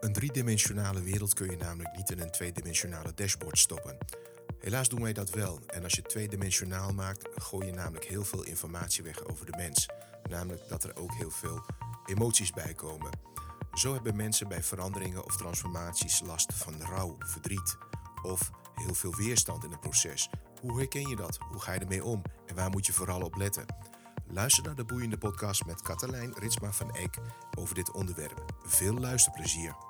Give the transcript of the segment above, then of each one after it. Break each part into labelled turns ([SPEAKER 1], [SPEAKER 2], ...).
[SPEAKER 1] Een driedimensionale wereld kun je namelijk niet in een tweedimensionale dashboard stoppen. Helaas doen wij dat wel. En als je tweedimensionaal maakt, gooi je namelijk heel veel informatie weg over de mens. Namelijk dat er ook heel veel emoties bij komen. Zo hebben mensen bij veranderingen of transformaties last van rouw, verdriet of heel veel weerstand in het proces. Hoe herken je dat? Hoe ga je ermee om? En waar moet je vooral op letten? Luister naar de boeiende podcast met Katelijn Ritsma van Eck over dit onderwerp. Veel luisterplezier.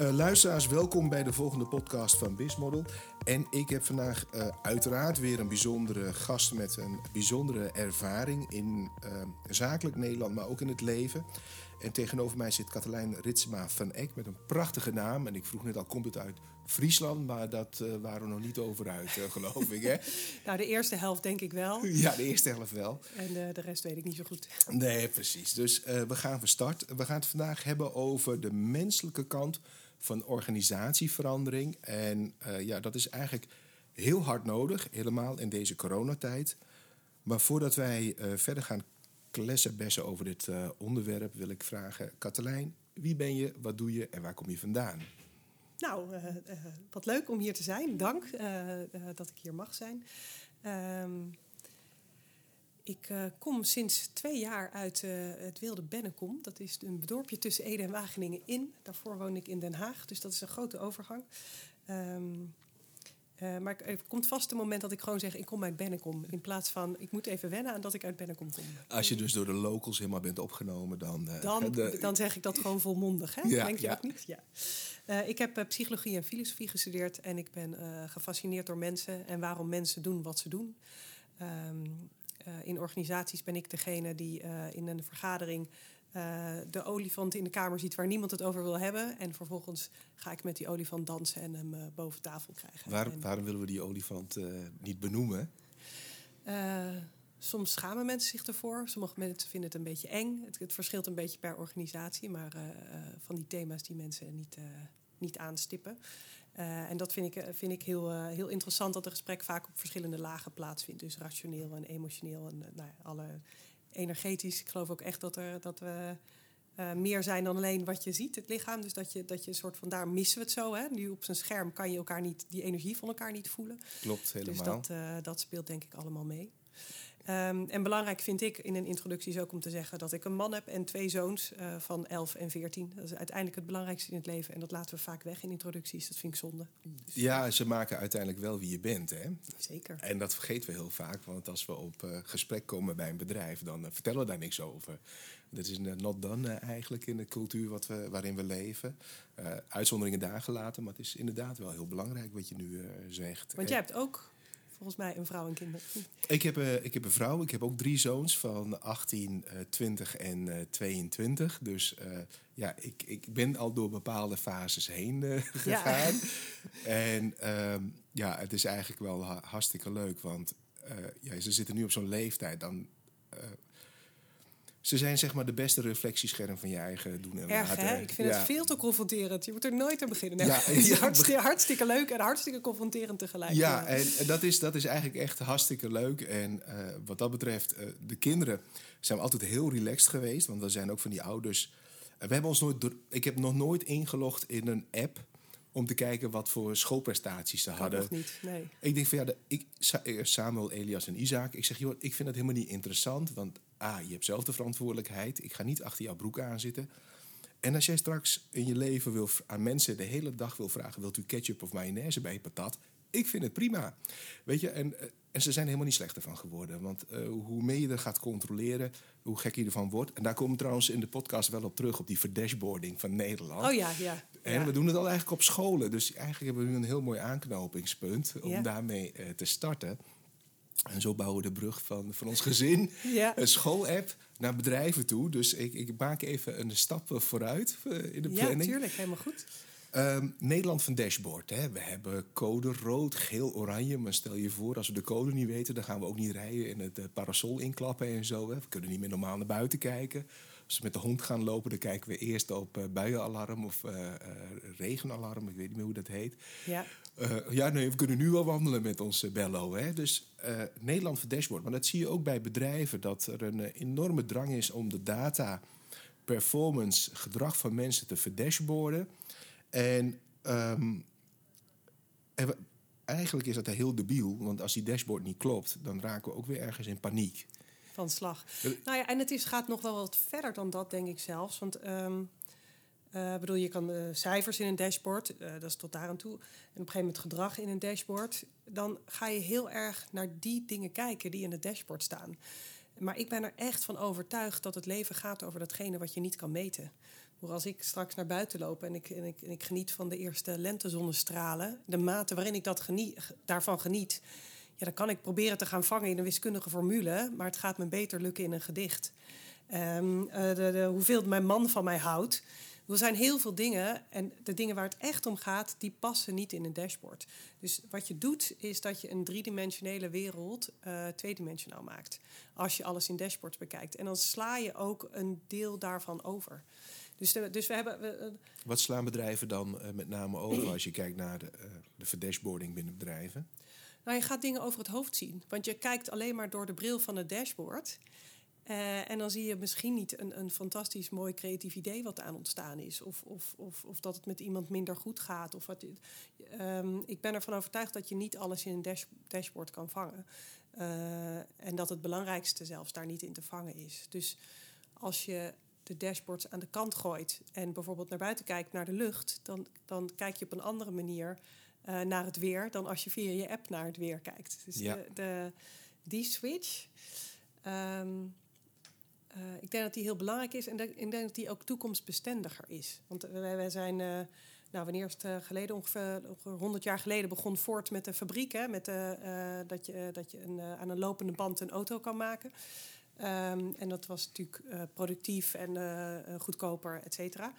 [SPEAKER 1] Uh, luisteraars, welkom bij de volgende podcast van Bizmodel. En ik heb vandaag uh, uiteraard weer een bijzondere gast met een bijzondere ervaring in uh, zakelijk Nederland, maar ook in het leven. En tegenover mij zit Katelijn Ritsema van Eck met een prachtige naam. En ik vroeg net al, komt het uit Friesland? Maar dat uh, waren we nog niet over uit, geloof ik. Hè?
[SPEAKER 2] nou, de eerste helft denk ik wel.
[SPEAKER 1] Ja, de eerste helft wel.
[SPEAKER 2] En de rest weet ik niet zo goed.
[SPEAKER 1] Nee, precies. Dus we gaan van start. We gaan het vandaag hebben over de menselijke kant van organisatieverandering. En uh, ja, dat is eigenlijk heel hard nodig, helemaal in deze coronatijd. Maar voordat wij uh, verder gaan klessenbessen over dit uh, onderwerp, wil ik vragen: Katelijn, wie ben je, wat doe je en waar kom je vandaan?
[SPEAKER 2] Nou, wat leuk om hier te zijn. Dank dat ik hier mag zijn. Ehm, ik uh, kom sinds twee jaar uit uh, het Wilde Bennekom. Dat is een dorpje tussen Ede en Wageningen in. Daarvoor woon ik in Den Haag, dus dat is een grote overgang. Um, uh, maar er komt vast een moment dat ik gewoon zeg: ik kom uit Bennekom. In plaats van ik moet even wennen aan dat ik uit Bennekom kom.
[SPEAKER 1] Als je dus door de locals helemaal bent opgenomen, dan.
[SPEAKER 2] dan, de... dan zeg ik dat gewoon volmondig, hè? Ja, Denk je ja. ook niet? Ja. ik heb psychologie en filosofie gestudeerd en ik ben gefascineerd door mensen en waarom mensen doen wat ze doen. Um, in organisaties ben ik degene die uh, in een vergadering uh, de olifant in de kamer ziet waar niemand het over wil hebben. En vervolgens ga ik met die olifant dansen en hem boven tafel krijgen.
[SPEAKER 1] Waar,
[SPEAKER 2] en,
[SPEAKER 1] waarom willen we die olifant niet benoemen?
[SPEAKER 2] soms schamen mensen zich ervoor. Sommige mensen vinden het een beetje eng. Het, het verschilt een beetje per organisatie. Maar van die thema's die mensen niet, niet aanstippen. Uh, en dat vind ik, vind ik heel, uh, heel interessant dat het gesprek vaak op verschillende lagen plaatsvindt. Dus rationeel en emotioneel en nou, alle energetisch. Ik geloof ook echt dat, er, dat we meer zijn dan alleen wat je ziet, het lichaam. Dus dat je, dat je een soort van daar missen we het zo. Hè? Nu op zijn scherm kan je elkaar niet, die energie van elkaar niet voelen.
[SPEAKER 1] Klopt, helemaal.
[SPEAKER 2] Dus dat, dat speelt denk ik allemaal mee. Um, en belangrijk vind ik in een introductie is ook om te zeggen dat ik een man heb en twee zoons uh, van 11 en 14. Dat is uiteindelijk het belangrijkste in het leven. En dat laten we vaak weg in introducties. Dat vind ik zonde.
[SPEAKER 1] Dus ja, ze maken uiteindelijk wel wie je bent. Hè?
[SPEAKER 2] Zeker.
[SPEAKER 1] En dat vergeten we heel vaak. Want als we op uh, gesprek komen bij een bedrijf, dan uh, vertellen we daar niks over. Dat is not done eigenlijk in de cultuur wat we, waarin we leven. uitzonderingen daar gelaten. Maar het is inderdaad wel heel belangrijk wat je nu zegt.
[SPEAKER 2] Want jij hebt ook volgens mij een vrouw en kinderen.
[SPEAKER 1] Ik heb, uh, ik heb een vrouw. Ik heb ook drie zoons van 18, uh, 20 en uh, 22. Dus ja, ik, ik ben al door bepaalde fases heen gegaan. Ja. en um, ja, het is eigenlijk wel hartstikke leuk. Want ja, ze zitten nu op zo'n leeftijd. Dan ze zijn zeg maar de beste reflectiescherm van je eigen doen en
[SPEAKER 2] Erg,
[SPEAKER 1] laten.
[SPEAKER 2] Hè? Ik vind ja. het veel te confronterend. Je moet er nooit aan beginnen. Nee, ja, ja, hartstikke, hartstikke, leuk en hartstikke confronterend tegelijk.
[SPEAKER 1] Ja, en, en, dat, is, dat is eigenlijk echt hartstikke leuk. En uh, wat dat betreft, uh, de kinderen zijn altijd heel relaxed geweest. Want we zijn ook van die ouders... Uh, we hebben ons nooit door, ik heb nog nooit ingelogd in een app om te kijken wat voor schoolprestaties ze
[SPEAKER 2] kan
[SPEAKER 1] hadden.
[SPEAKER 2] Nog niet, nee.
[SPEAKER 1] Ik denk van ja, de, ik, Samuel, Elias en Isaac. Ik zeg, joh, ik vind dat helemaal niet interessant. Want ah, je hebt zelf de verantwoordelijkheid. Ik ga niet achter jouw broek aanzitten. En als jij straks in je leven wil, aan mensen de hele dag wil vragen: wilt u ketchup of mayonaise bij je patat? Ik vind het prima. Weet je, en, en ze zijn helemaal niet slechter van geworden. Want uh, hoe meer je er gaat controleren, hoe gek je ervan wordt. En daar komen we trouwens in de podcast wel op terug, op die verdashboarding van Nederland.
[SPEAKER 2] Oh ja, ja.
[SPEAKER 1] En
[SPEAKER 2] ja.
[SPEAKER 1] we doen het al eigenlijk op scholen. Dus eigenlijk hebben we nu een heel mooi aanknopingspunt om
[SPEAKER 2] Ja.
[SPEAKER 1] daarmee uh, te starten. En zo bouwen we de brug van, van ons gezin,
[SPEAKER 2] Ja.
[SPEAKER 1] een schoolapp, naar bedrijven toe. Dus ik, ik maak even een stap vooruit uh, in de
[SPEAKER 2] Ja,
[SPEAKER 1] planning.
[SPEAKER 2] tuurlijk, helemaal goed.
[SPEAKER 1] Um, Nederland van dashboard. Hè. We hebben code rood, geel, oranje. Maar stel je voor, als we de code niet weten... dan gaan we ook niet rijden en het uh, parasol inklappen en zo. Hè. We kunnen niet meer normaal naar buiten kijken. Als we met de hond gaan lopen, dan kijken we eerst op uh, buienalarm... of uh, regenalarm, ik weet niet meer hoe dat heet.
[SPEAKER 2] Ja.
[SPEAKER 1] Ja, nee, we kunnen nu wel wandelen met onze bello. Hè? Dus Nederland voor dashboard. Maar dat zie je ook bij bedrijven, dat er een enorme drang is om de data, performance, gedrag van mensen te verdashboarden. En, um, en eigenlijk is dat heel debiel, want als die dashboard niet klopt, dan raken we ook weer ergens in paniek.
[SPEAKER 2] Van slag. Nou ja, en het is, gaat nog wel wat verder dan dat, denk ik zelfs. Want um, uh, bedoel, je kan uh, cijfers in een dashboard, uh, dat is tot daar aan toe. En op een gegeven moment gedrag in een dashboard. Dan ga je heel erg naar die dingen kijken die in het dashboard staan. Maar ik ben er echt van overtuigd dat het leven gaat over datgene wat je niet kan meten. als ik straks naar buiten loop en ik, en ik, en ik geniet van de eerste lentezonnestralen, de mate waarin ik dat geniet, daarvan geniet, ja, dan kan ik proberen te gaan vangen in een wiskundige formule, maar het gaat me beter lukken in een gedicht. De, de, hoeveel mijn man van mij houdt. Er zijn heel veel dingen en de dingen waar het echt om gaat, die passen niet in een dashboard. Dus wat je doet, is dat je een driedimensionele wereld uh, tweedimensionaal maakt. Als je alles in dashboards bekijkt. En dan sla je ook een deel daarvan over. Dus, dus we hebben. Uh,
[SPEAKER 1] Wat slaan bedrijven dan met name over als je kijkt naar de, de verdashboarding binnen bedrijven?
[SPEAKER 2] Nou, je gaat dingen over het hoofd zien. Want je kijkt alleen maar door de bril van het dashboard. Uh, en dan zie je misschien niet een, een fantastisch mooi creatief idee wat aan ontstaan is. Of, of, of, of dat het met iemand minder goed gaat. Of wat, um, ik ben ervan overtuigd dat je niet alles in een dash, dashboard kan vangen. Uh, en dat het belangrijkste zelfs daar niet in te vangen is. Dus als je de dashboards aan de kant gooit en bijvoorbeeld naar buiten kijkt naar de lucht, dan, dan kijk je op een andere manier uh, naar het weer dan als je via je app naar het weer kijkt. Dus ja. de, de, die switch. Um, uh, ik denk dat die heel belangrijk is en ik denk dat die ook toekomstbestendiger is. Want wij, wij zijn, uh, nou, wanneer is het geleden? Ongeveer, ongeveer 100 jaar geleden begon Ford met de fabriek. Hè, met de, dat je, dat je een, aan een lopende band een auto kan maken. Um, en dat was natuurlijk productief en goedkoper, et cetera.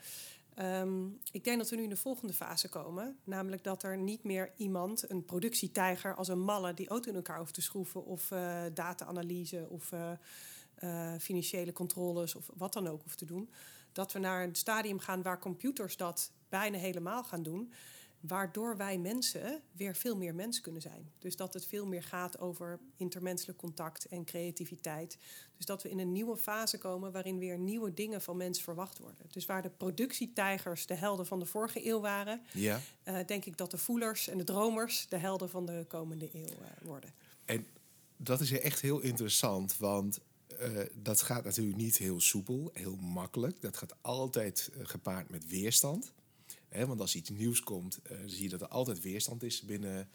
[SPEAKER 2] Um, ik denk dat we nu in de volgende fase komen. Namelijk dat er niet meer iemand, een productietijger als een malle, die auto in elkaar hoeft te schroeven. Of data-analyse of uh, financiële controles of wat dan ook hoeft te doen. Dat we naar een stadium gaan waar computers dat bijna helemaal gaan doen. Waardoor wij mensen weer veel meer mens kunnen zijn. Dus dat het veel meer gaat over intermenselijk contact en creativiteit. Dus dat we in een nieuwe fase komen waarin weer nieuwe dingen van mensen verwacht worden. Dus waar de productietijgers de helden van de vorige eeuw waren, ja. uh, denk ik dat de voelers en de dromers de helden van de komende eeuw uh, worden.
[SPEAKER 1] En dat is echt heel interessant, want uh, dat gaat natuurlijk niet heel soepel, heel makkelijk. Dat gaat altijd gepaard met weerstand. Want als iets nieuws komt, uh, zie je dat er altijd weerstand is binnen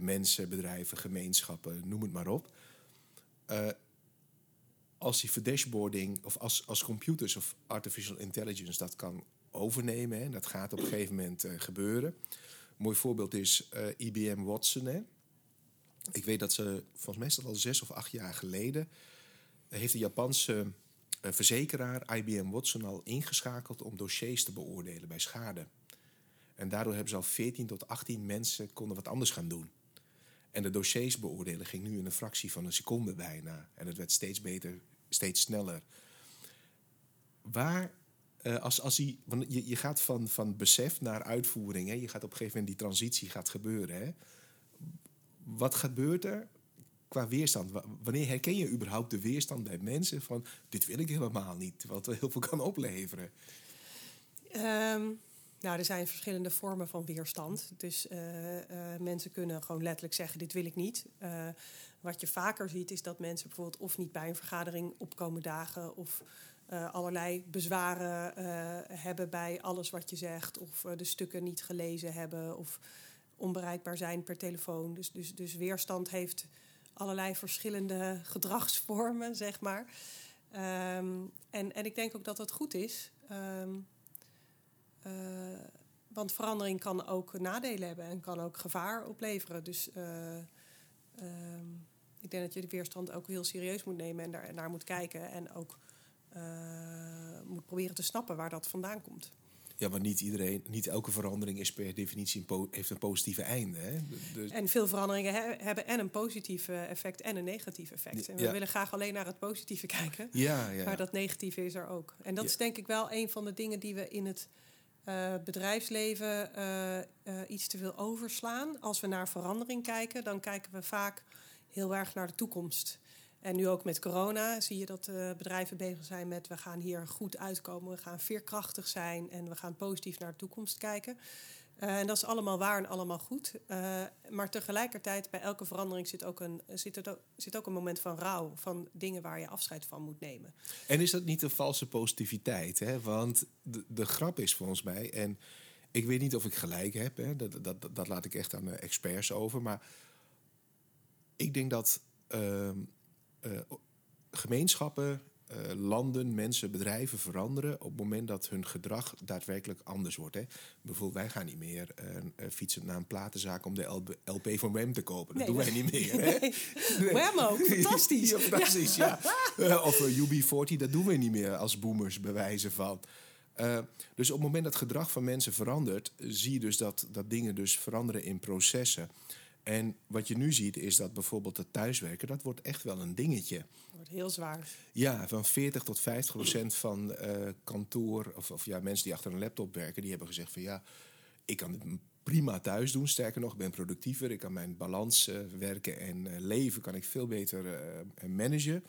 [SPEAKER 1] mensen, bedrijven, gemeenschappen, noem het maar op. als die verdashboarding, of als, als computers of artificial intelligence dat kan overnemen, hè, en dat gaat op een gegeven moment gebeuren. Een mooi voorbeeld is IBM Watson. Hè. Ik weet dat ze, volgens mij is dat al zes of acht jaar geleden heeft de Japanse verzekeraar IBM Watson al ingeschakeld om dossiers te beoordelen bij schade. En daardoor hebben ze al 14 tot 18 mensen konden wat anders gaan doen. En de dossiers beoordelen ging nu in een fractie van een seconde bijna. En het werd steeds beter, steeds sneller. Waar, uh, als, als die, je, je gaat van, van besef naar uitvoering. Hè? Je gaat op een gegeven moment die transitie gaat gebeuren. Hè? Wat gebeurt er qua weerstand? Wanneer herken je überhaupt de weerstand bij mensen van dit wil ik helemaal niet, wat heel veel kan opleveren?
[SPEAKER 2] Um, nou, er zijn verschillende vormen van weerstand. Dus uh, uh, mensen kunnen gewoon letterlijk zeggen dit wil ik niet. Uh, wat je vaker ziet is dat mensen bijvoorbeeld of niet bij een vergadering opkomen dagen of allerlei bezwaren hebben bij alles wat je zegt of de stukken niet gelezen hebben of onbereikbaar zijn per telefoon. Dus, dus, dus weerstand heeft allerlei verschillende gedragsvormen, zeg maar. Um, en, en ik denk ook dat dat goed is. Um, uh, want verandering kan ook nadelen hebben en kan ook gevaar opleveren. Dus uh, um, ik denk dat je de weerstand ook heel serieus moet nemen en daar naar moet kijken. En ook uh, moet proberen te snappen waar dat vandaan komt.
[SPEAKER 1] Ja, maar niet iedereen, niet elke verandering is per definitie een heeft een positieve einde. Hè?
[SPEAKER 2] Dus... En veel veranderingen he hebben en een positief effect en een negatief effect. En we ja. willen graag alleen naar het positieve kijken. Ja, ja, maar dat negatieve is er ook. En dat is denk ik wel een van de dingen die we in het uh, bedrijfsleven uh, uh, iets te veel overslaan. Als we naar verandering kijken, dan kijken we vaak heel erg naar de toekomst. En nu ook met corona zie je dat bedrijven bezig zijn met we gaan hier goed uitkomen, we gaan veerkrachtig zijn en we gaan positief naar de toekomst kijken. Uh, en dat is allemaal waar en allemaal goed. Uh, maar tegelijkertijd, bij elke verandering zit ook, een, zit, ook, zit ook een moment van rouw. Van dingen waar je afscheid van moet nemen.
[SPEAKER 1] En is dat niet een valse positiviteit? Hè? Want de, de grap is volgens mij, en ik weet niet of ik gelijk heb, hè? Dat, dat, dat, laat ik echt aan de experts over. Maar ik denk dat uh, gemeenschappen uh, landen, mensen, bedrijven veranderen op het moment dat hun gedrag daadwerkelijk anders wordt. Hè. Bijvoorbeeld, wij gaan niet meer uh, fietsen naar een platenzaak om de LP van Wem te kopen. Dat doen wij niet meer. Hè?
[SPEAKER 2] Nee. nee. Wem ook, fantastisch.
[SPEAKER 1] ja, fantastisch, ja. ja. of UB40, dat doen we niet meer als boomers, bewijzen van. Uh, dus op het moment dat gedrag van mensen verandert, zie je dus dat, dat dingen dus veranderen in processen. En wat je nu ziet is dat bijvoorbeeld het thuiswerken, dat wordt echt wel een dingetje.
[SPEAKER 2] Wordt heel zwaar.
[SPEAKER 1] Ja, van 40 tot 50 procent van uh, kantoor, of, of ja, mensen die achter een laptop werken, die hebben gezegd van ja, ik kan het prima thuis doen. Sterker nog, ik ben productiever. Ik kan mijn balans uh, werken en uh, leven kan ik veel beter managen.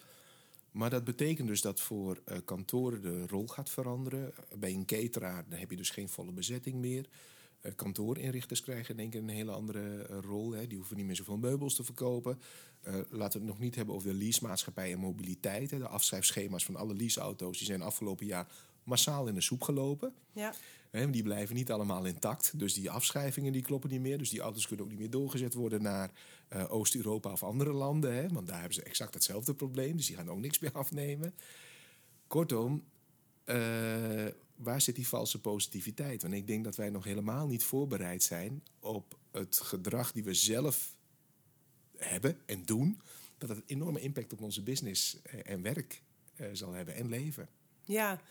[SPEAKER 1] Maar dat betekent dus dat voor kantoren de rol gaat veranderen. Bij een cateraar heb je dus geen volle bezetting meer. Eh, kantoorinrichters krijgen denk ik een hele andere eh, rol. Hè. Die hoeven niet meer zoveel meubels te verkopen. Uh, laten we het nog niet hebben over de leasemaatschappij en mobiliteit. Hè. De afschrijfschema's van alle leaseauto's die zijn afgelopen jaar massaal in de soep gelopen.
[SPEAKER 2] Ja.
[SPEAKER 1] Hè, die blijven niet allemaal intact. Dus die afschrijvingen die kloppen niet meer. Dus die auto's kunnen ook niet meer doorgezet worden naar uh, Oost-Europa of andere landen. Hè. Want daar hebben ze exact hetzelfde probleem. Dus die gaan ook niks meer afnemen. Kortom, uh, waar zit die valse positiviteit? Want ik denk dat wij nog helemaal niet voorbereid zijn op het gedrag die we zelf hebben en doen. Dat het een enorme impact op onze business eh, en werk uh, zal hebben en leven.
[SPEAKER 2] Ja,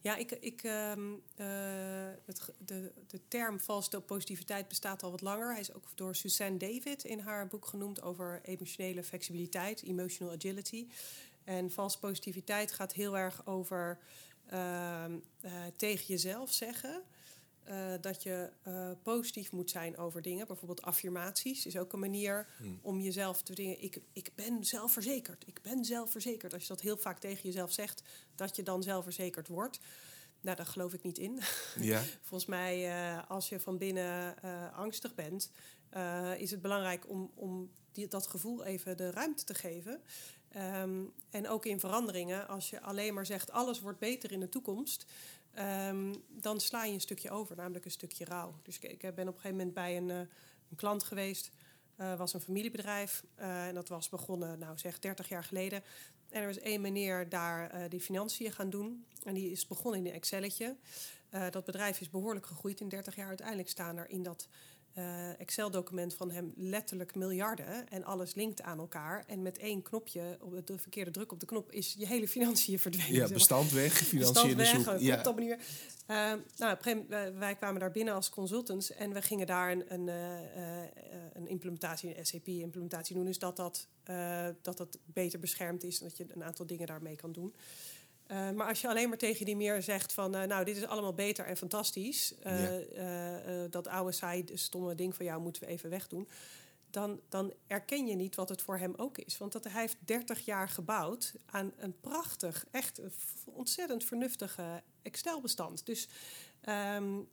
[SPEAKER 2] ja ik, ik, uh, uh, het, de, de term valse positiviteit bestaat al wat langer. Hij is ook door Suzanne David in haar boek genoemd over emotionele flexibiliteit, emotional agility. En valse positiviteit gaat heel erg over uh, uh, tegen jezelf zeggen. Uh, dat je uh, positief moet zijn over dingen. Bijvoorbeeld affirmaties is ook een manier hmm. om jezelf te dingen. Ik, ik ben zelfverzekerd. Ik ben zelfverzekerd. Als je dat heel vaak tegen jezelf zegt, dat je dan zelfverzekerd wordt. Nou, daar geloof ik niet in.
[SPEAKER 1] Ja.
[SPEAKER 2] Volgens mij, als je van binnen angstig bent, is het belangrijk om, om die, dat gevoel even de ruimte te geven. Um, en ook in veranderingen, als je alleen maar zegt alles wordt beter in de toekomst, um, dan sla je een stukje over, namelijk een stukje rouw. Dus ik, ik ben op een gegeven moment bij een, uh, een klant geweest, uh, was een familiebedrijf uh, en dat was begonnen, nou zeg 30 jaar geleden. En er was één meneer daar die financiën gaan doen en die is begonnen in een Excelletje. dat bedrijf is behoorlijk gegroeid in 30 jaar. Uiteindelijk staan er in dat uh, Excel-document van hem letterlijk miljarden en alles linkt aan elkaar. En met één knopje, op de verkeerde druk op de knop, is je hele financiën verdwenen.
[SPEAKER 1] Ja, bestand weg, financiën bestand weg,
[SPEAKER 2] ja. op manier. Uh, nou, wij kwamen daar binnen als consultants en we gingen daar een, een, uh, een implementatie, een SAP-implementatie doen. Dus dat dat, dat dat beter beschermd is en dat je een aantal dingen daarmee kan doen. Uh, maar als je alleen maar tegen die meer zegt van... Uh, nou, dit is allemaal beter en fantastisch... Ja. dat oude saai stomme ding van jou moeten we even wegdoen... Dan, dan erken je niet wat het voor hem ook is. Want dat, hij heeft 30 jaar gebouwd aan een prachtig, echt ontzettend vernuftige Excel-bestand. Dus um,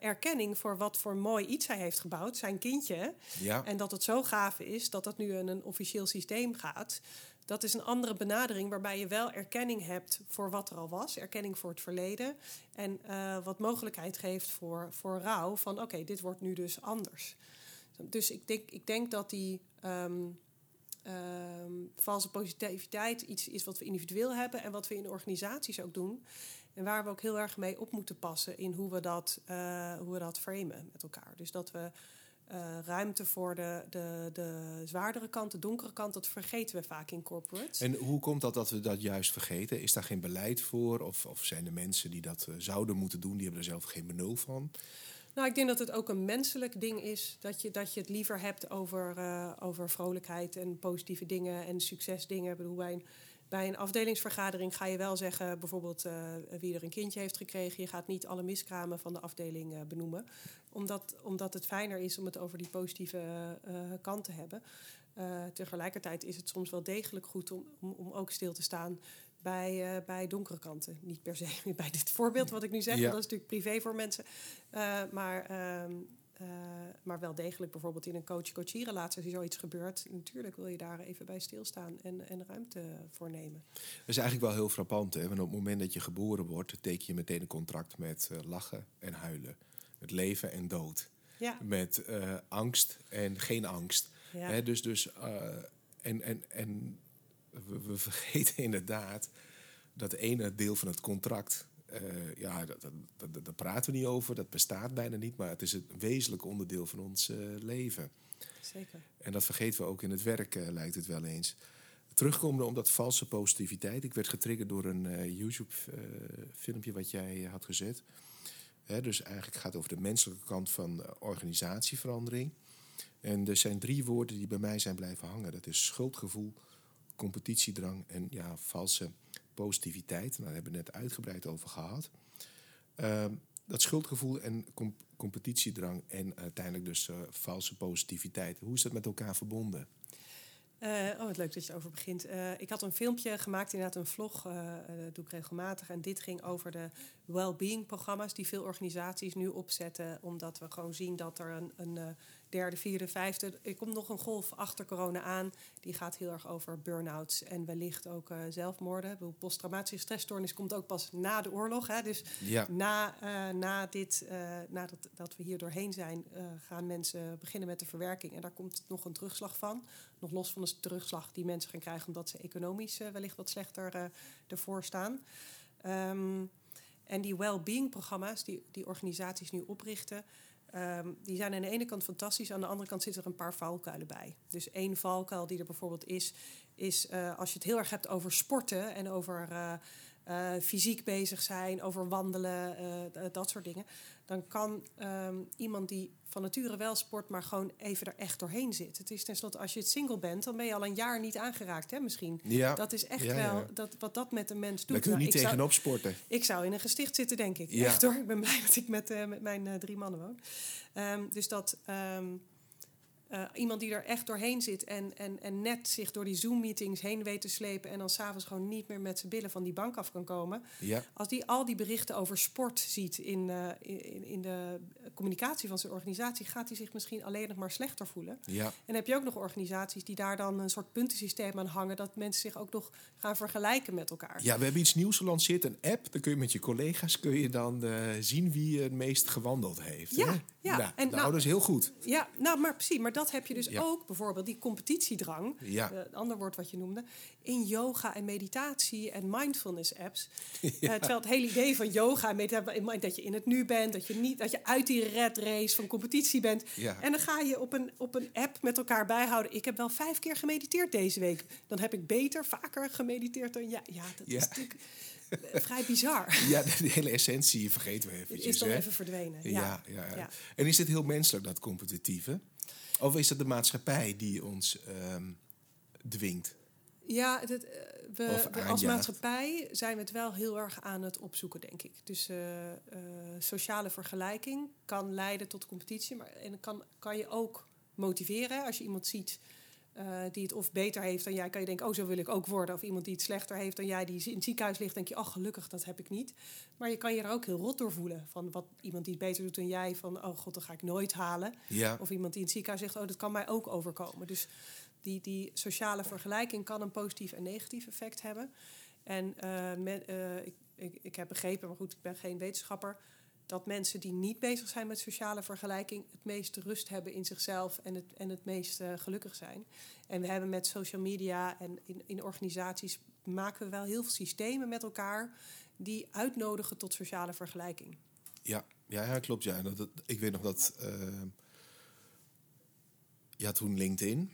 [SPEAKER 2] erkenning voor wat voor mooi iets hij heeft gebouwd, zijn kindje...
[SPEAKER 1] Ja.
[SPEAKER 2] en dat het zo gaaf is dat dat nu in een officieel systeem gaat dat is een andere benadering waarbij je wel erkenning hebt voor wat er al was, erkenning voor het verleden en uh, wat mogelijkheid geeft voor, voor rouw van oké, dit wordt nu dus anders. Dus ik denk, ik denk dat die um, um, valse positiviteit iets is wat we individueel hebben en wat we in organisaties ook doen. En waar we ook heel erg mee op moeten passen in hoe we dat, uh, hoe we dat framen met elkaar. Dus dat we uh, ruimte voor de, de, de zwaardere kant, de donkere kant, dat vergeten we vaak in corporates.
[SPEAKER 1] En hoe komt dat dat we dat juist vergeten? Is daar geen beleid voor? Of, of zijn er mensen die dat uh, zouden moeten doen, die hebben er zelf geen benul van?
[SPEAKER 2] Nou, ik denk dat het ook een menselijk ding is. Dat je, dat je het liever hebt over, uh, over vrolijkheid en positieve dingen en succesdingen. Ik bedoel, wij Bij een afdelingsvergadering ga je wel zeggen, bijvoorbeeld wie er een kindje heeft gekregen. Je gaat niet alle miskramen van de afdeling benoemen. Omdat, omdat het fijner is om het over die positieve kant te hebben. tegelijkertijd is het soms wel degelijk goed om, om, om ook stil te staan bij, uh, bij donkere kanten. Niet per se bij dit voorbeeld wat ik nu zeg, dat is natuurlijk privé voor mensen. Uh, maar, uh, maar wel degelijk bijvoorbeeld in een coach-coachie relatie, als er zoiets gebeurt, natuurlijk wil je daar even bij stilstaan en, en ruimte voor nemen.
[SPEAKER 1] Dat is eigenlijk wel heel frappant, hè? want op het moment dat je geboren wordt, teken je meteen een contract met lachen en huilen. Met leven en dood. Ja. Met angst en geen angst. Ja. Hè? Dus, dus en, en, en we, vergeten inderdaad dat ene deel van het contract. Uh, ja, daar praten we niet over, dat bestaat bijna niet, maar het is een wezenlijk onderdeel van ons uh, leven.
[SPEAKER 2] Zeker.
[SPEAKER 1] En dat vergeten we ook in het werk, uh, lijkt het wel eens. Terugkomen om dat valse positiviteit. Ik werd getriggerd door een YouTube-filmpje wat jij had gezet. Hè, dus eigenlijk gaat het over de menselijke kant van organisatieverandering. En er zijn drie woorden die bij mij zijn blijven hangen. Dat is schuldgevoel, competitiedrang en ja, valse positiviteit. Nou, daar hebben we net uitgebreid over gehad. Ehm, dat schuldgevoel en competitiedrang en uiteindelijk dus uh, valse positiviteit. Hoe is dat met elkaar verbonden?
[SPEAKER 2] Uh, oh, wat leuk dat je erover begint. Uh, ik had een filmpje gemaakt, inderdaad een vlog, dat doe ik regelmatig. En dit ging over de well-being programma's die veel organisaties nu opzetten. Omdat we gewoon zien dat er een, een derde, vierde, vijfde. Er komt nog een golf achter corona aan. Die gaat heel erg over burn-outs en wellicht ook uh, zelfmoorden. Posttraumatische stressstoornis komt ook pas na de oorlog. Hè? Dus ja. na, uh, na dit, uh, nadat dat we hier doorheen zijn, gaan mensen beginnen met de verwerking. En daar komt nog een terugslag van. Nog los van de terugslag die mensen gaan krijgen omdat ze economisch wellicht wat slechter ervoor staan. Um, en die well-being programma's die, die organisaties nu oprichten, Um, die zijn aan de ene kant fantastisch, aan de andere kant zitten er een paar valkuilen bij. Dus één valkuil die er bijvoorbeeld is, is uh, als je het heel erg hebt over sporten en over uh, uh, fysiek bezig zijn, over wandelen, dat soort dingen dan kan um, iemand die van nature wel sport, maar gewoon even er echt doorheen zit. Het is tenslotte, als je het single bent, dan ben je al een jaar niet aangeraakt, hè, misschien. Ja. Dat is echt wel dat, wat dat met een mens doet.
[SPEAKER 1] Daar kun je
[SPEAKER 2] nou,
[SPEAKER 1] niet tegenop sporten.
[SPEAKER 2] Ik zou in een gesticht zitten, denk ik. Ja. Echt hoor. Ik ben blij dat ik met, uh, met mijn uh, drie mannen woon. Um, dus dat. Um, uh, iemand die er echt doorheen zit en, en, en net zich door die Zoom-meetings heen weet te slepen en dan s'avonds gewoon niet meer met zijn billen van die bank af kan komen. Ja. Als die al die berichten over sport ziet in, uh, in, in de communicatie van zijn organisatie, gaat hij zich misschien alleen nog maar slechter voelen. Ja. En heb je ook nog organisaties die daar dan een soort puntensysteem aan hangen, dat mensen zich ook nog gaan vergelijken met elkaar.
[SPEAKER 1] Ja, we hebben iets nieuws gelanceerd, een app. Dan kun je met je collega's kun je dan uh, zien wie het meest gewandeld heeft.
[SPEAKER 2] Ja,
[SPEAKER 1] hè?
[SPEAKER 2] ja.
[SPEAKER 1] Nou, en nou, dat is heel goed.
[SPEAKER 2] Ja, nou, maar precies. Maar dat dat heb je dus ook, bijvoorbeeld die competitiedrang, ja. uh, ander woord wat je noemde, in yoga en meditatie en mindfulness apps. Ja. Uh, terwijl het hele idee van yoga en meditatie, dat je in het nu bent, dat je niet, dat je uit die red race van competitie bent. Ja. En dan ga je op een, op een app met elkaar bijhouden. Ik heb wel vijf keer gemediteerd deze week. Dan heb ik beter, vaker gemediteerd dan ja. Ja, dat is natuurlijk vrij bizar.
[SPEAKER 1] Ja, de, hele essentie vergeten we even.
[SPEAKER 2] Is dan even verdwenen.
[SPEAKER 1] Ja. Ja, ja, En is dit heel menselijk, dat competitieve? Of is het de maatschappij die ons um, dwingt?
[SPEAKER 2] Ja, uh, we, we, als maatschappij zijn we het wel heel erg aan het opzoeken, denk ik. Dus uh, uh, sociale vergelijking kan leiden tot competitie, maar en kan, kan je ook motiveren. Als je iemand ziet uh, die het of beter heeft dan jij, kan je denken, oh, zo wil ik ook worden. Of iemand die het slechter heeft dan jij, die in het ziekenhuis ligt, denk je, oh, gelukkig, dat heb ik niet. Maar je kan je er ook heel rot door voelen. Van wat iemand die het beter doet dan jij, van, oh god, dat ga ik nooit halen. Ja. Of iemand die in het ziekenhuis zegt, oh, dat kan mij ook overkomen. Dus die, die sociale vergelijking kan een positief en negatief effect hebben. En uh, met, uh, ik, ik, ik heb begrepen, maar goed, ik ben geen wetenschapper dat mensen die niet bezig zijn met sociale vergelijking het meeste rust hebben in zichzelf en het, en het meest gelukkig zijn. En we hebben met social media en in, in organisaties maken we wel heel veel systemen met elkaar die uitnodigen tot sociale vergelijking.
[SPEAKER 1] Ja, ja, ja klopt. Ja. Dat, ik weet nog dat. Uh, ja, toen LinkedIn.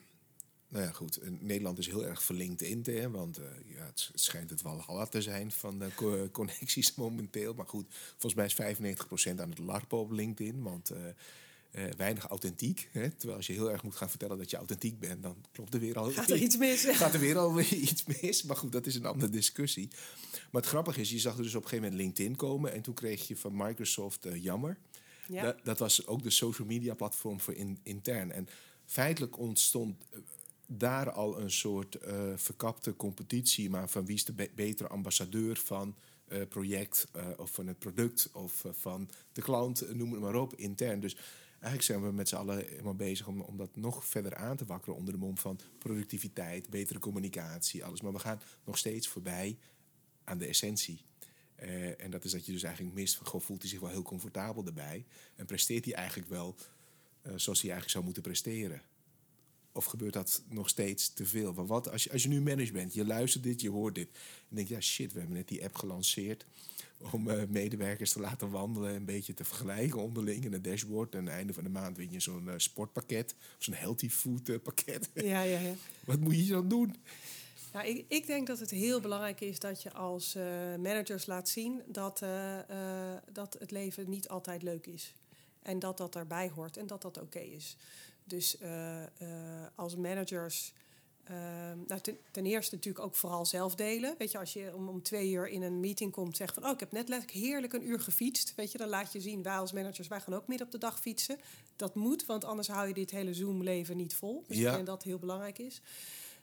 [SPEAKER 1] Nou ja, goed. Nederland is heel erg verlinkt in, hè, want uh, ja, het schijnt het wel hard te zijn van de co connecties momenteel. Maar goed, volgens mij is 95% aan het larpen op LinkedIn. Want uh, weinig authentiek. Hè? Terwijl als je heel erg moet gaan vertellen dat je authentiek bent, dan klopt er weer al
[SPEAKER 2] gaat er iets mis.
[SPEAKER 1] Gaat er weer al iets mis. Maar goed, dat is een andere discussie. Maar het grappige is, je zag er dus op een gegeven moment LinkedIn komen en toen kreeg je van Microsoft Jammer. Ja. Dat, dat, was ook de social media platform voor in, intern. En feitelijk ontstond daar al een soort uh, verkapte competitie, maar van wie is de betere ambassadeur van uh, project uh, of van het product of van de klant, noem het maar op, intern. Dus eigenlijk zijn we met z'n allen bezig om, om dat nog verder aan te wakkeren onder de mom van productiviteit, betere communicatie, alles. Maar we gaan nog steeds voorbij aan de essentie. en dat is dat je dus eigenlijk mist van, voelt hij zich wel heel comfortabel erbij en presteert hij eigenlijk wel zoals hij eigenlijk zou moeten presteren. Of gebeurt dat nog steeds te veel? Want wat als je, als je nu manager bent, je luistert dit, je hoort dit. En denk je, ja shit, we hebben net die app gelanceerd. Om uh, medewerkers te laten wandelen, een beetje te vergelijken onderling in het dashboard. En aan het einde van de maand win je zo'n uh, sportpakket, of zo'n healthy food uh, pakket.
[SPEAKER 2] Ja, ja, ja.
[SPEAKER 1] Wat moet je dan doen?
[SPEAKER 2] Nou, ik, ik, denk dat het heel belangrijk is dat je als managers laat zien dat, dat het leven niet altijd leuk is. En dat dat erbij hoort en dat dat oké is. Dus uh, als managers. Uh, nou, ten, ten, eerste natuurlijk ook vooral zelf delen. Weet je, als je om, om twee uur in een meeting komt, zegt van... oh, ik heb net letterlijk heerlijk een uur gefietst. Weet je, dan laat je zien, wij als managers, wij gaan ook midden op de dag fietsen. Dat moet, want anders hou je dit hele Zoom-leven niet vol. Dus ja. ik denk dat heel belangrijk is.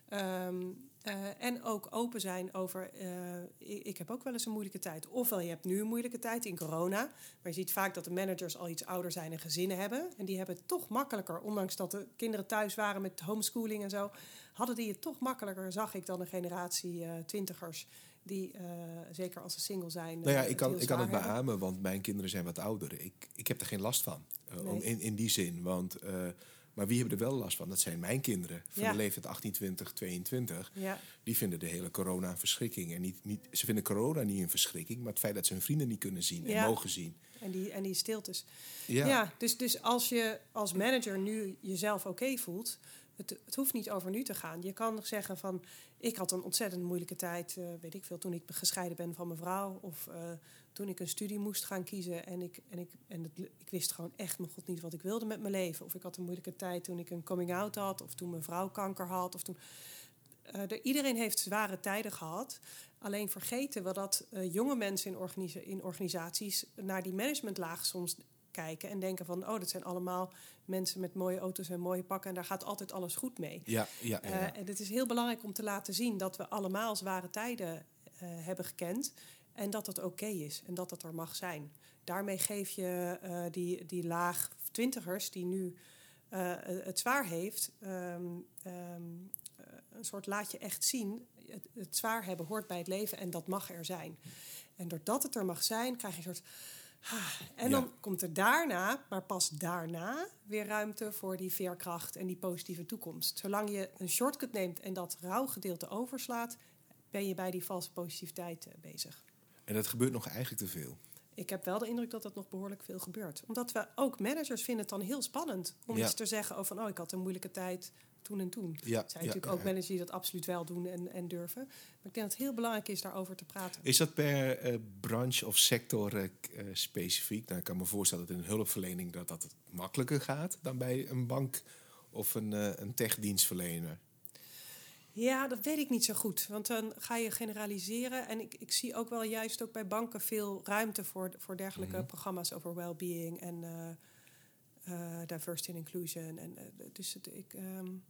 [SPEAKER 2] Um, uh, en ook open zijn over, uh, ik, heb ook wel eens een moeilijke tijd. Ofwel je hebt nu een moeilijke tijd in corona. Maar je ziet vaak dat de managers al iets ouder zijn en gezinnen hebben. En die hebben het toch makkelijker, ondanks dat de kinderen thuis waren met homeschooling en zo. Hadden die het toch makkelijker, zag ik, dan een generatie uh, twintigers. Die, zeker als ze single zijn.
[SPEAKER 1] Nou ja, ik kan, ik kan het beamen, want mijn kinderen zijn wat ouder. Ik, ik heb er geen last van. Nee. in, in die zin, want maar wie hebben er wel last van? Dat zijn mijn kinderen van de leeftijd 18, 20, 22. Ja. Die vinden de hele corona een verschrikking. En niet, niet, ze vinden corona niet een verschrikking, maar het feit dat ze hun vrienden niet kunnen zien en mogen zien.
[SPEAKER 2] En die, en die stiltes. Ja, ja dus, dus als je als manager nu jezelf oké voelt, het, het, hoeft niet over nu te gaan. Je kan zeggen van, ik had een ontzettend moeilijke tijd, uh, weet ik veel, toen ik gescheiden ben van mijn vrouw. Of uh, toen ik een studie moest gaan kiezen en, ik, en, ik, en het, ik wist gewoon echt mijn god niet wat ik wilde met mijn leven. Of ik had een moeilijke tijd toen ik een coming-out had, of toen mijn vrouw kanker had. Of toen, uh, iedereen heeft zware tijden gehad. Alleen vergeten we dat jonge mensen in, in, organisaties naar die managementlaag soms kijken en denken van, oh, dat zijn allemaal mensen met mooie auto's en mooie pakken en daar gaat altijd alles goed mee.
[SPEAKER 1] Ja, ja, ja.
[SPEAKER 2] Uh, en het is heel belangrijk om te laten zien dat we allemaal zware tijden hebben gekend. En dat dat oké is en dat dat er mag zijn. Daarmee geef je uh, die, die laag twintigers die nu uh, het zwaar heeft, um, um, een soort laat je echt zien. Het, het, zwaar hebben hoort bij het leven en dat mag er zijn. En doordat het er mag zijn, krijg je een soort. Ah, en dan komt er daarna, maar pas daarna, weer ruimte voor die veerkracht en die positieve toekomst. Zolang je een shortcut neemt en dat rouwgedeelte overslaat, ben je bij die valse positiviteit bezig.
[SPEAKER 1] En dat gebeurt nog eigenlijk te veel.
[SPEAKER 2] Ik heb wel de indruk dat dat nog behoorlijk veel gebeurt. Omdat we ook managers vinden het dan heel spannend om iets te zeggen over van oh, ik had een moeilijke tijd toen en toen. Ja, er zijn natuurlijk ook managers die dat absoluut wel doen en, en durven. Maar ik denk dat het heel belangrijk is daarover te praten.
[SPEAKER 1] Is dat per uh, branche of sector uh, specifiek? Nou, ik kan me voorstellen dat in een hulpverlening dat dat makkelijker gaat dan bij een bank of een, een techdienstverlener.
[SPEAKER 2] Ja, dat weet ik niet zo goed. Want dan ga je generaliseren. En ik, ik zie ook wel juist ook bij banken veel ruimte voor, voor dergelijke mhm. programma's over well-being en uh, uh, diversity and inclusion. En, uh, dus het, ik, um,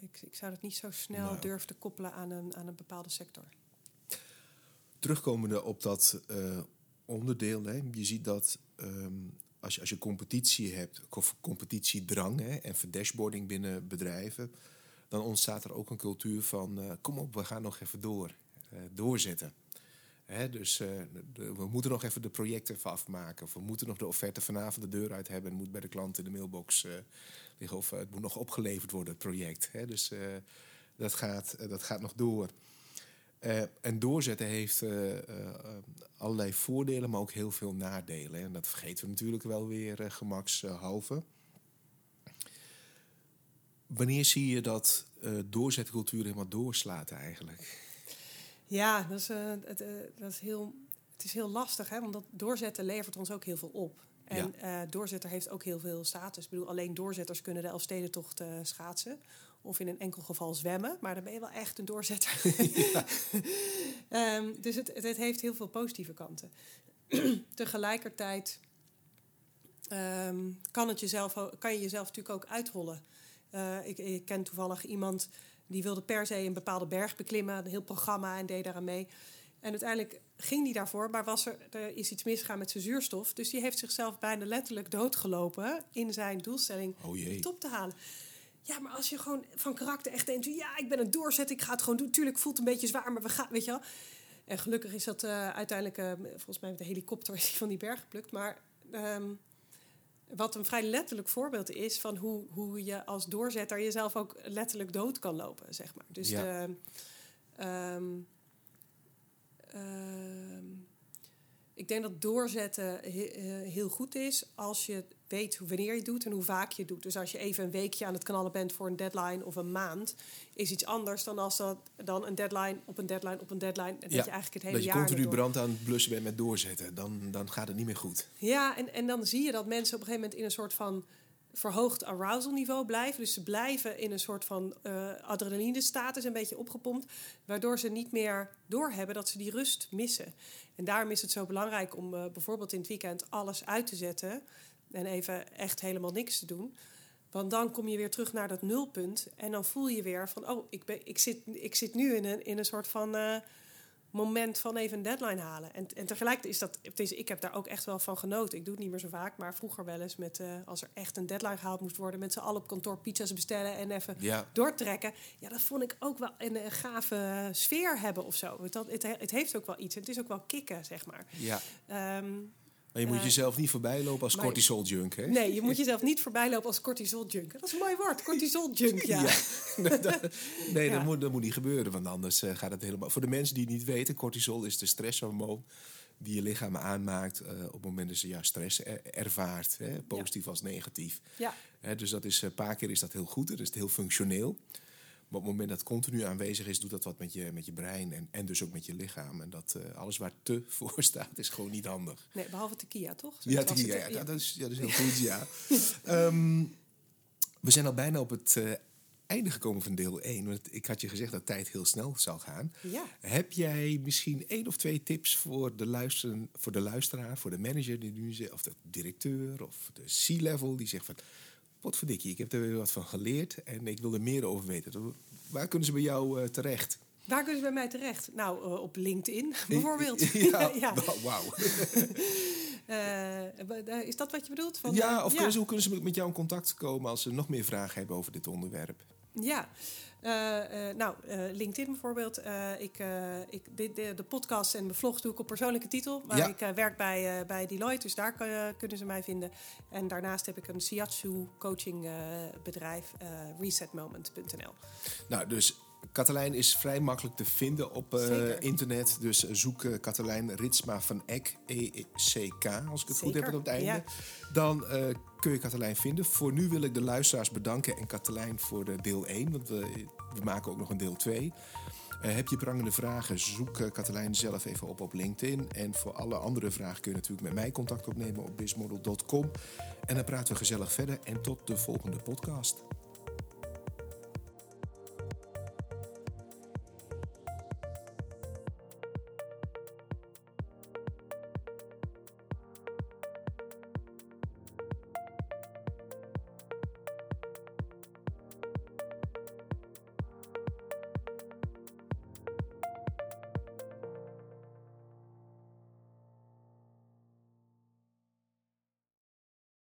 [SPEAKER 2] ik, ik zou dat niet zo snel nou. durven te koppelen aan een, aan een bepaalde sector.
[SPEAKER 1] Terugkomende op dat onderdeel, hè, je ziet dat um, als, je, als je competitie hebt, of competitiedrang hè, en verdashboarding binnen bedrijven dan ontstaat er ook een cultuur van: uh, kom op, we gaan nog even door, uh, doorzetten. Dus de, we moeten nog even de projecten afmaken. Of we moeten nog de offerte vanavond de deur uit hebben. Het moet bij de klant in de mailbox liggen. Of het moet nog opgeleverd worden, het project. Dus dat, gaat, dat gaat nog door. en doorzetten heeft allerlei voordelen, maar ook heel veel nadelen. En dat vergeten we natuurlijk wel weer gemakshalve. Wanneer zie je dat doorzetcultuur helemaal doorslaat eigenlijk?
[SPEAKER 2] Ja, dat is, uh, het, uh, dat is heel, het is heel lastig, hè? want dat doorzetten levert ons ook heel veel op. En eh, doorzetter heeft ook heel veel status. Ik bedoel, alleen doorzetters kunnen de Elfstedentocht schaatsen. Of in een enkel geval zwemmen. Maar dan ben je wel echt een doorzetter. um, dus het, het heeft heel veel positieve kanten. Tegelijkertijd um, kan, het jezelf, kan je jezelf natuurlijk ook uithollen. Ik, ik, ken toevallig iemand die wilde per se een bepaalde berg beklimmen. Een heel programma en deed daaraan mee. En uiteindelijk ging die daarvoor, maar was er, er is iets misgegaan met zijn zuurstof. Dus die heeft zichzelf bijna letterlijk doodgelopen in zijn doelstelling
[SPEAKER 1] oh
[SPEAKER 2] top te halen. Ja, maar als je gewoon van karakter echt denkt, ja, ik ben een doorzet, ik ga het gewoon doen. Tuurlijk voelt het een beetje zwaar, maar we gaan, weet je wel. En gelukkig is dat uh, uiteindelijk, uh, volgens mij met de helikopter is hij van die berg geplukt. Maar um, wat een vrij letterlijk voorbeeld is van hoe, hoe je als doorzetter jezelf ook letterlijk dood kan lopen, zeg maar. Dus
[SPEAKER 1] Ja.
[SPEAKER 2] de, ehm, ehm, ik denk dat doorzetten he- heel goed is als je weet hoe- wanneer je het doet en hoe vaak je het doet. Dus als je even een weekje aan het knallen bent voor een deadline of een maand, is iets anders dan als dat dan een deadline op een deadline op een deadline. Dat
[SPEAKER 1] Ja,
[SPEAKER 2] je eigenlijk het hele
[SPEAKER 1] Dat je
[SPEAKER 2] jaar
[SPEAKER 1] continu brand aan het blussen bent met doorzetten. Dan, dan gaat het niet meer goed.
[SPEAKER 2] Ja, en, en dan zie je dat mensen op een gegeven moment in een soort van verhoogd arousal niveau blijven. Dus ze blijven in een soort van eh adrenaline status, een beetje opgepompt, waardoor ze niet meer doorhebben dat ze die rust missen. En daarom is het zo belangrijk om eh, bijvoorbeeld in het weekend alles uit te zetten en even echt helemaal niks te doen. Want dan kom je weer terug naar dat nulpunt en dan voel je weer van, oh, ik, ben, ik, zit, ik zit nu in een, in een soort van eh, moment van even een deadline halen. En, en tegelijkertijd is dat, het is, ik heb daar ook echt wel van genoten. Ik doe het niet meer zo vaak, maar vroeger wel eens met, eh, als er echt een deadline gehaald moest worden, met z'n allen op kantoor pizza's bestellen en even
[SPEAKER 1] Ja,
[SPEAKER 2] doortrekken. Ja, dat vond ik ook wel een, een gave sfeer hebben of zo. Het, het, het heeft ook wel iets. Het is ook wel kicken, zeg maar.
[SPEAKER 1] ja.
[SPEAKER 2] Ehm,
[SPEAKER 1] Maar je moet
[SPEAKER 2] Eh,
[SPEAKER 1] jezelf niet voorbij lopen als cortisol junk, hè?
[SPEAKER 2] nee, je moet jezelf niet voorbij lopen als cortisol junk. Dat is een mooi woord, cortisol junk, ja.
[SPEAKER 1] nee,
[SPEAKER 2] Ja.
[SPEAKER 1] dat, moet, dat moet niet gebeuren, want anders eh, gaat het helemaal... Voor de mensen die het niet weten, cortisol is de stresshormoon die je lichaam aanmaakt eh, op het moment dat ze ja, stress er- ervaart, hè, positief als negatief.
[SPEAKER 2] Ja,
[SPEAKER 1] Hè, dus dat is, een paar keer is dat heel goed, dat is het heel functioneel. Maar op het moment dat het continu aanwezig is, doet dat wat met je, met je brein en, en dus ook met je lichaam. En dat eh, alles waar te voor staat, is gewoon niet handig.
[SPEAKER 2] nee, behalve tequila, toch? Zo
[SPEAKER 1] Ja, tequila, ja,
[SPEAKER 2] hè?
[SPEAKER 1] dat, is, ja, dat is heel goed, ja. Ehm, we zijn al bijna op het eh, einde gekomen van deel 1. Want ik had je gezegd dat tijd heel snel zal gaan.
[SPEAKER 2] Ja.
[SPEAKER 1] Heb jij misschien één of twee tips voor de, luisteren, voor de luisteraar, voor de manager die nu zegt, of de directeur of de C-level die zegt van, wat verdikkie, ik heb er weer wat van geleerd en ik wil er meer over weten. Waar kunnen ze bij jou eh, terecht?
[SPEAKER 2] Waar kunnen ze bij mij terecht? Nou, eh, op LinkedIn bijvoorbeeld.
[SPEAKER 1] Ja,
[SPEAKER 2] ja.
[SPEAKER 1] wauw.
[SPEAKER 2] Eh, is dat wat je bedoelt? Van,
[SPEAKER 1] Ja, of Kunnen ze, hoe kunnen ze met jou in contact komen als ze nog meer vragen hebben over dit onderwerp?
[SPEAKER 2] Ja, nou, eh, LinkedIn bijvoorbeeld. Eh, ik, eh, ik, de, de, de podcast en de vlog doe ik op persoonlijke titel. Maar
[SPEAKER 1] Ja.
[SPEAKER 2] ik eh, werk bij, eh, bij Deloitte, dus daar kunnen ze mij vinden. En daarnaast heb ik een Shiatsu coaching eh, bedrijf, eh, resetmoment.nl.
[SPEAKER 1] Nou, dus Katelijn is vrij makkelijk te vinden op eh, internet. Dus eh, zoek eh, Katelijn Ritsma van Eck, E-C-K, als ik het goed heb op het einde.
[SPEAKER 2] ja.
[SPEAKER 1] Dan kun je Katelijn vinden. Voor nu wil ik de luisteraars bedanken en Katelijn voor de deel 1, want we, we maken ook nog een deel 2. Eh, heb je prangende vragen, zoek eh, Katelijn zelf even op op LinkedIn. En voor alle andere vragen kun je natuurlijk met mij contact opnemen op bizmodel.com. En dan praten we gezellig verder en tot de volgende podcast.